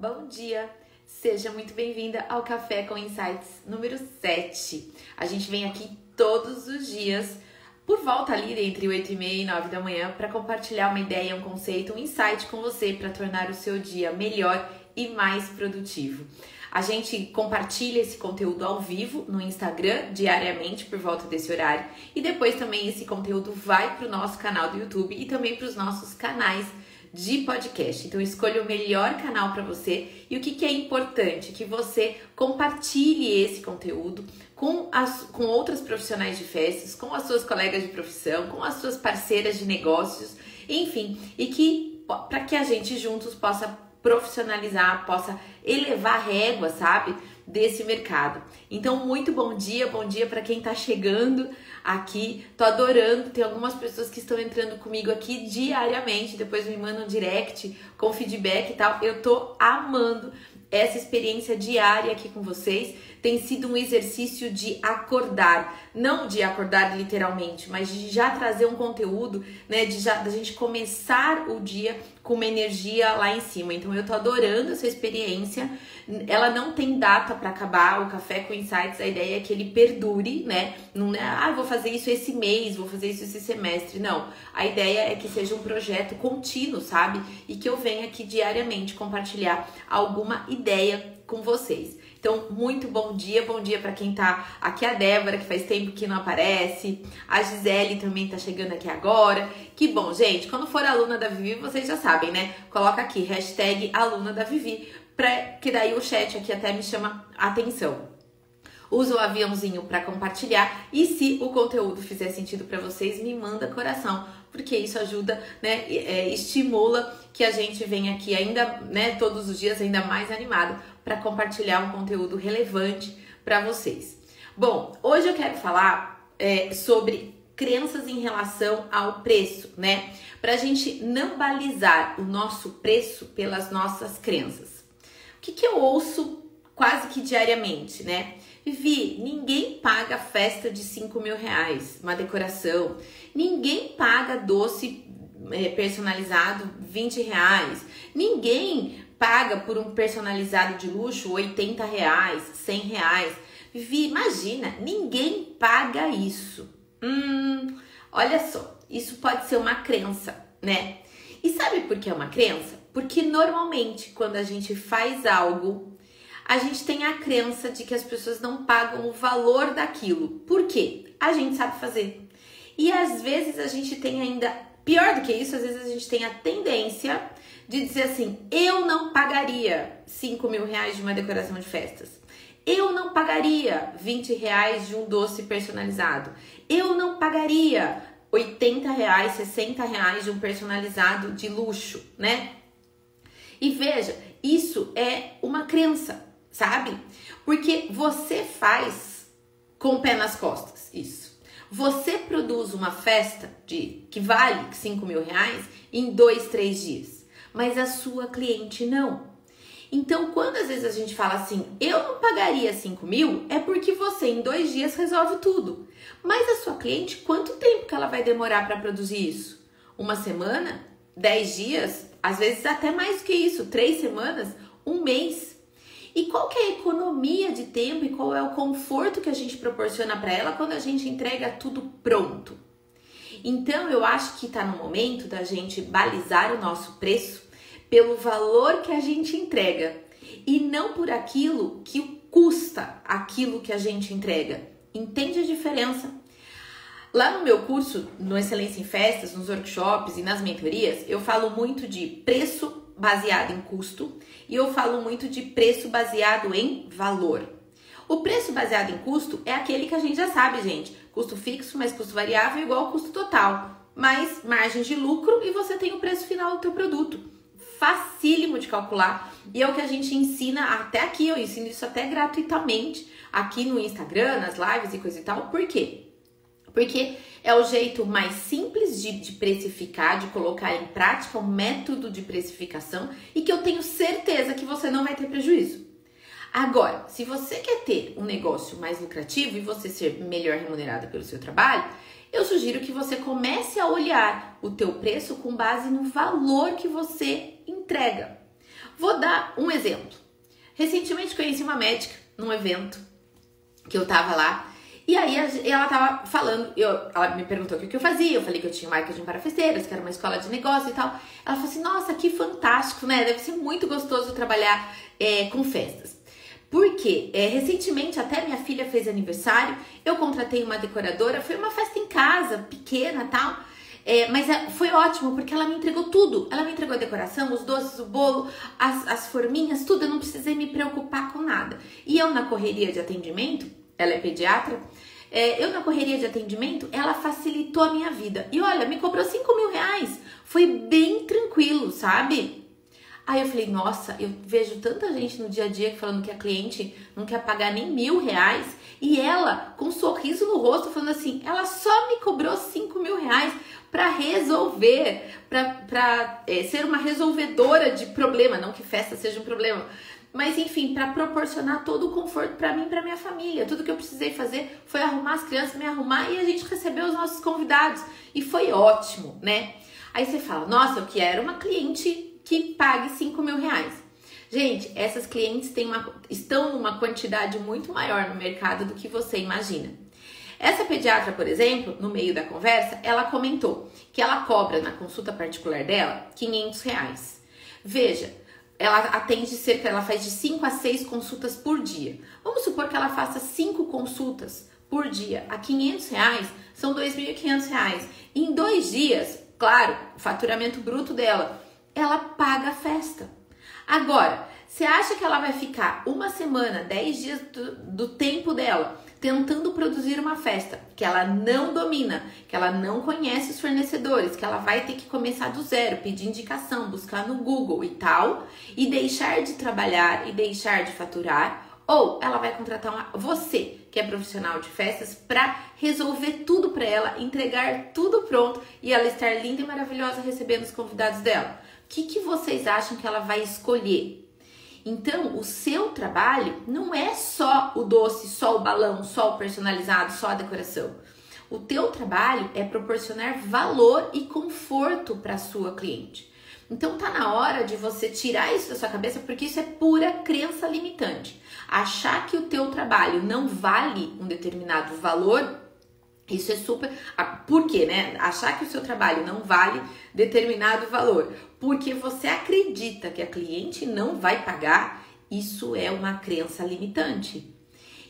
Bom dia! Seja muito bem-vinda ao Café com Insights número 7. A gente vem aqui todos os dias, por volta ali entre 8 e meia e 9 da manhã, para compartilhar uma ideia, um conceito, um insight com você para tornar o seu dia melhor e mais produtivo. A gente compartilha esse conteúdo ao vivo no Instagram diariamente por volta desse horário e depois também esse conteúdo vai para o nosso canal do YouTube e também para os nossos canais de podcast. Então escolha o melhor canal para você e o que, que é importante que você compartilhe esse conteúdo com as com outras profissionais de festas, com as suas colegas de profissão, com as suas parceiras de negócios, enfim, e que para que a gente juntos possa profissionalizar, possa elevar a régua, sabe? Desse mercado. Então, muito bom dia, bom dia para quem está chegando aqui. Tô adorando. Tem algumas pessoas que estão entrando comigo aqui diariamente, depois me mandam direct com feedback e tal. Eu tô amando essa experiência diária aqui com vocês tem sido um exercício de acordar, não de acordar literalmente, mas de já trazer um conteúdo, né, de já da gente começar o dia com uma energia lá em cima. Então eu tô adorando essa experiência. Ela não tem data para acabar. O café com insights, a ideia é que ele perdure, né? Não é, ah, vou fazer isso esse mês, vou fazer isso esse semestre. Não. A ideia é que seja um projeto contínuo, sabe? E que eu venha aqui diariamente compartilhar alguma ideia com vocês. Então, muito bom dia, bom dia para quem tá aqui, a Débora, que faz tempo que não aparece, a Gisele também tá chegando aqui agora. Que bom, gente, quando for aluna da Vivi, vocês já sabem, né? Coloca aqui, hashtag aluna da Vivi, pra, que daí o chat aqui até me chama atenção. Usa o aviãozinho para compartilhar e se o conteúdo fizer sentido para vocês, me manda coração, porque isso ajuda, né, é, estimula que a gente venha aqui ainda, né, todos os dias ainda mais animado para compartilhar um conteúdo relevante para vocês. Bom, hoje eu quero falar é, sobre crenças em relação ao preço, né? Para a gente não balizar o nosso preço pelas nossas crenças. O que, que eu ouço quase que diariamente, né? Vi, ninguém paga festa de 5 mil reais, uma decoração. Ninguém paga doce é, personalizado 20 reais. Ninguém paga por um personalizado de luxo 80 reais, 100 reais. Vivi, imagina, ninguém paga isso. Hum, olha só, isso pode ser uma crença, né? E sabe por que é uma crença? Porque normalmente quando a gente faz algo, a gente tem a crença de que as pessoas não pagam o valor daquilo. Por quê? A gente sabe fazer. E às vezes a gente tem ainda, pior do que isso, às vezes a gente tem a tendência de dizer assim: eu não pagaria 5 mil reais de uma decoração de festas. Eu não pagaria 20 reais de um doce personalizado. Eu não pagaria 80 reais, 60 reais de um personalizado de luxo, né? E veja, isso é uma crença, sabe? Porque você faz com o pé nas costas isso. Você produz uma festa de que vale 5 mil reais em dois, três dias mas a sua cliente não. Então, quando às vezes a gente fala assim, eu não pagaria 5 mil, é porque você em dois dias resolve tudo. Mas a sua cliente, quanto tempo que ela vai demorar para produzir isso? Uma semana? Dez dias? Às vezes até mais que isso, três semanas? Um mês? E qual que é a economia de tempo e qual é o conforto que a gente proporciona para ela quando a gente entrega tudo pronto? Então eu acho que está no momento da gente balizar o nosso preço pelo valor que a gente entrega e não por aquilo que custa aquilo que a gente entrega. Entende a diferença? Lá no meu curso, no Excelência em Festas, nos workshops e nas mentorias, eu falo muito de preço baseado em custo e eu falo muito de preço baseado em valor. O preço baseado em custo é aquele que a gente já sabe, gente. Custo fixo mais custo variável igual ao custo total, mais margem de lucro e você tem o preço final do teu produto. Facílimo de calcular e é o que a gente ensina até aqui, eu ensino isso até gratuitamente aqui no Instagram, nas lives e coisa e tal. Por quê? Porque é o jeito mais simples de, de, precificar, de colocar em prática um método de precificação e que eu tenho certeza que você não vai ter prejuízo. Agora, se você quer ter um negócio mais lucrativo e você ser melhor remunerada pelo seu trabalho, eu sugiro que você comece a olhar o teu preço com base no valor que você entrega. Vou dar um exemplo. Recentemente conheci uma médica num evento que eu tava lá. E aí ela tava falando, eu, ela me perguntou o que eu fazia, eu falei que eu tinha marketing para festeiras, que era uma escola de negócio e tal. Ela falou assim, nossa, que fantástico, né? Deve ser muito gostoso trabalhar é, com festas. Porque é, recentemente até minha filha fez aniversário, eu contratei uma decoradora, foi uma festa em casa, pequena tal. É, mas é, foi ótimo porque ela me entregou tudo. Ela me entregou a decoração, os doces, o bolo, as, as forminhas, tudo. Eu não precisei me preocupar com nada. E eu, na correria de atendimento, ela é pediatra, é, eu na correria de atendimento, ela facilitou a minha vida. E olha, me cobrou 5 mil reais. Foi bem tranquilo, sabe? Aí eu falei, nossa, eu vejo tanta gente no dia a dia falando que a cliente não quer pagar nem mil reais. E ela, com um sorriso no rosto, falando assim, ela só me cobrou 5 mil reais para resolver, para é, ser uma resolvedora de problema, não que festa seja um problema, mas enfim, para proporcionar todo o conforto para mim e para minha família. Tudo que eu precisei fazer foi arrumar as crianças, me arrumar e a gente recebeu os nossos convidados e foi ótimo, né? Aí você fala, nossa, eu quero uma cliente que pague 5 mil reais. Gente, essas clientes têm uma, estão numa quantidade muito maior no mercado do que você imagina. Essa pediatra, por exemplo, no meio da conversa, ela comentou que ela cobra na consulta particular dela 500 reais. Veja, ela atende cerca, ela faz de 5 a 6 consultas por dia. Vamos supor que ela faça 5 consultas por dia a 500 reais, são 2.500 reais. Em dois dias, claro, o faturamento bruto dela, ela paga a festa. Agora, você acha que ela vai ficar uma semana, 10 dias do, do tempo dela tentando produzir uma festa que ela não domina, que ela não conhece os fornecedores, que ela vai ter que começar do zero, pedir indicação, buscar no Google e tal, e deixar de trabalhar e deixar de faturar, ou ela vai contratar uma, você, que é profissional de festas, para resolver tudo para ela, entregar tudo pronto e ela estar linda e maravilhosa recebendo os convidados dela. O que, que vocês acham que ela vai escolher? Então, o seu trabalho não é só o doce, só o balão, só o personalizado, só a decoração. O teu trabalho é proporcionar valor e conforto para a sua cliente. Então tá na hora de você tirar isso da sua cabeça, porque isso é pura crença limitante. Achar que o teu trabalho não vale um determinado valor isso é super. Por quê, né? Achar que o seu trabalho não vale determinado valor. Porque você acredita que a cliente não vai pagar, isso é uma crença limitante.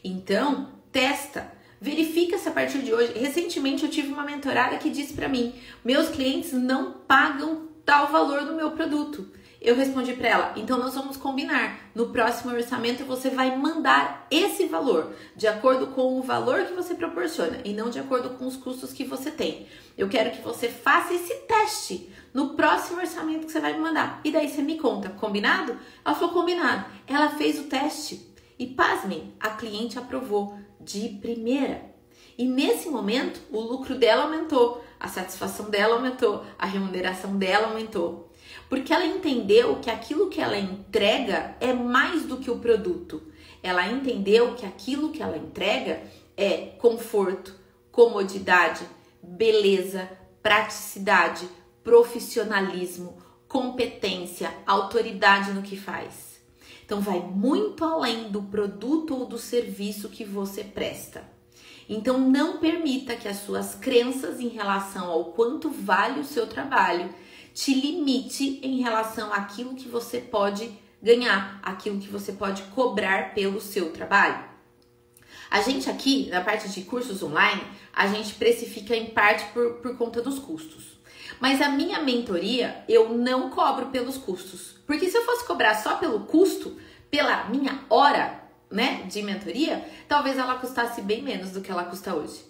Então, testa. Verifica se a partir de hoje. Recentemente eu tive uma mentorada que disse para mim: meus clientes não pagam tal valor do meu produto. Eu respondi para ela: então nós vamos combinar. No próximo orçamento você vai mandar esse valor, de acordo com o valor que você proporciona e não de acordo com os custos que você tem. Eu quero que você faça esse teste no próximo orçamento que você vai me mandar. E daí você me conta, combinado? Ela falou: combinado. Ela fez o teste e, pasmem, a cliente aprovou de primeira. E nesse momento, o lucro dela aumentou, a satisfação dela aumentou, a remuneração dela aumentou. Porque ela entendeu que aquilo que ela entrega é mais do que o produto. Ela entendeu que aquilo que ela entrega é conforto, comodidade, beleza, praticidade, profissionalismo, competência, autoridade no que faz. Então vai muito além do produto ou do serviço que você presta. Então não permita que as suas crenças em relação ao quanto vale o seu trabalho te limite em relação àquilo que você pode ganhar, aquilo que você pode cobrar pelo seu trabalho. A gente aqui, na parte de cursos online, a gente precifica em parte por, por conta dos custos. Mas a minha mentoria, eu não cobro pelos custos. Porque se eu fosse cobrar só pelo custo, pela minha hora, né, de mentoria, talvez ela custasse bem menos do que ela custa hoje.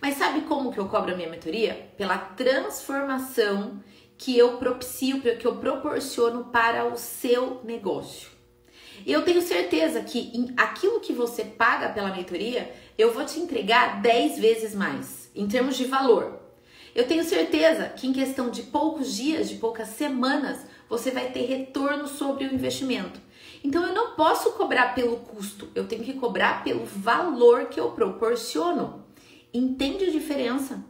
Mas sabe como que eu cobro a minha mentoria? Pela transformação que eu propicio, que eu proporciono para o seu negócio. Eu tenho certeza que em aquilo que você paga pela mentoria, eu vou te entregar 10 vezes mais em termos de valor. Eu tenho certeza que em questão de poucos dias, de poucas semanas, você vai ter retorno sobre o investimento. Então eu não posso cobrar pelo custo, eu tenho que cobrar pelo valor que eu proporciono. Entende a diferença?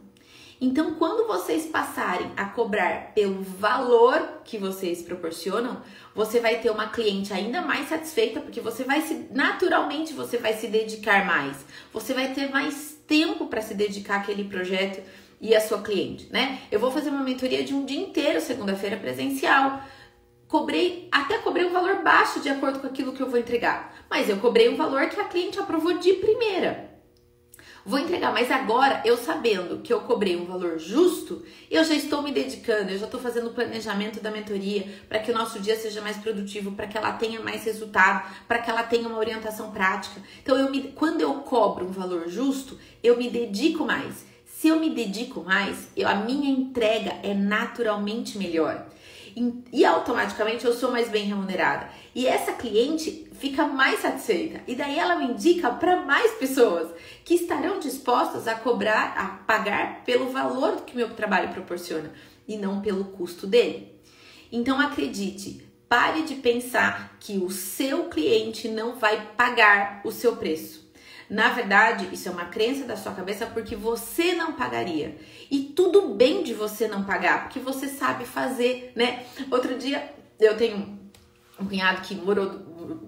Então, quando vocês passarem a cobrar pelo valor que vocês proporcionam, você vai ter uma cliente ainda mais satisfeita, porque você vai se naturalmente você vai se dedicar mais. Você vai ter mais tempo para se dedicar àquele projeto e à sua cliente, né? Eu vou fazer uma mentoria de um dia inteiro, segunda-feira presencial. Cobrei, até cobrei um valor baixo de acordo com aquilo que eu vou entregar, mas eu cobrei um valor que a cliente aprovou de primeira. Vou entregar, mas agora eu sabendo que eu cobrei um valor justo, eu já estou me dedicando, eu já estou fazendo o planejamento da mentoria para que o nosso dia seja mais produtivo, para que ela tenha mais resultado, para que ela tenha uma orientação prática. Então, eu me, quando eu cobro um valor justo, eu me dedico mais. Se eu me dedico mais, eu, a minha entrega é naturalmente melhor e automaticamente eu sou mais bem remunerada. E essa cliente fica mais satisfeita e daí ela me indica para mais pessoas que estarão dispostas a cobrar, a pagar pelo valor que meu trabalho proporciona e não pelo custo dele. Então acredite, pare de pensar que o seu cliente não vai pagar o seu preço. Na verdade, isso é uma crença da sua cabeça porque você não pagaria. E tudo bem de você não pagar, porque você sabe fazer, né? Outro dia eu tenho um cunhado que morou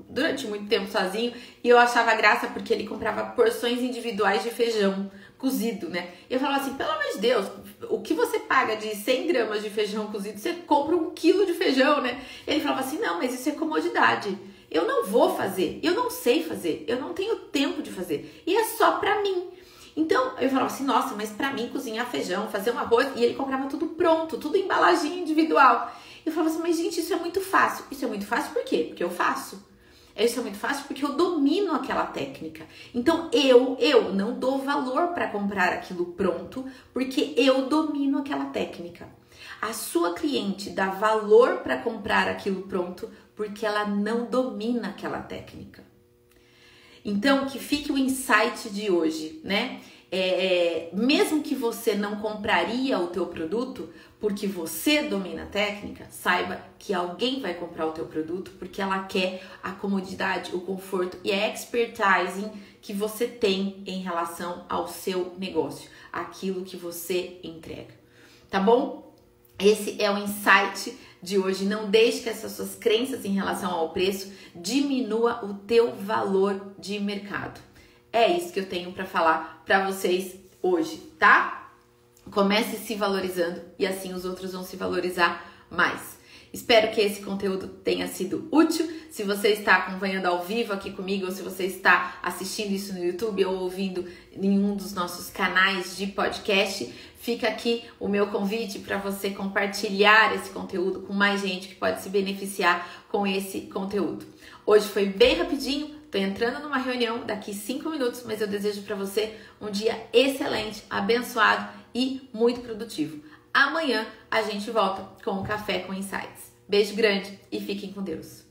durante muito tempo sozinho e eu achava graça porque ele comprava porções individuais de feijão cozido, né? E eu falava assim, pelo amor de Deus, o que você paga de 100 gramas de feijão cozido, você compra um quilo de feijão, né? Ele falava assim, não, mas isso é comodidade. Eu não vou fazer, eu não sei fazer, eu não tenho tempo de fazer. E é só pra mim. Então eu falava assim, nossa, mas pra mim cozinhar feijão, fazer um arroz, e ele comprava tudo pronto, tudo embalaginho individual. Eu falava assim, mas gente, isso é muito fácil. Isso é muito fácil por quê? Porque eu faço. Isso é muito fácil porque eu domino aquela técnica. Então eu, eu não dou valor para comprar aquilo pronto, porque eu domino aquela técnica. A sua cliente dá valor para comprar aquilo pronto porque ela não domina aquela técnica. Então, que fique o insight de hoje, né? É, é, mesmo que você não compraria o teu produto porque você domina a técnica, saiba que alguém vai comprar o teu produto porque ela quer a comodidade, o conforto e a expertise que você tem em relação ao seu negócio, aquilo que você entrega. Tá bom? Esse é o insight de hoje. Não deixe que essas suas crenças em relação ao preço diminua o teu valor de mercado. É isso que eu tenho para falar para vocês hoje, tá? Comece se valorizando e assim os outros vão se valorizar mais. Espero que esse conteúdo tenha sido útil. Se você está acompanhando ao vivo aqui comigo, ou se você está assistindo isso no YouTube ou ouvindo em um dos nossos canais de podcast, fica aqui o meu convite para você compartilhar esse conteúdo com mais gente que pode se beneficiar com esse conteúdo. Hoje foi bem rapidinho, Tô entrando numa reunião daqui cinco minutos, mas eu desejo para você um dia excelente, abençoado e muito produtivo. Amanhã a gente volta com o Café com Insights. Beijo grande e fiquem com Deus.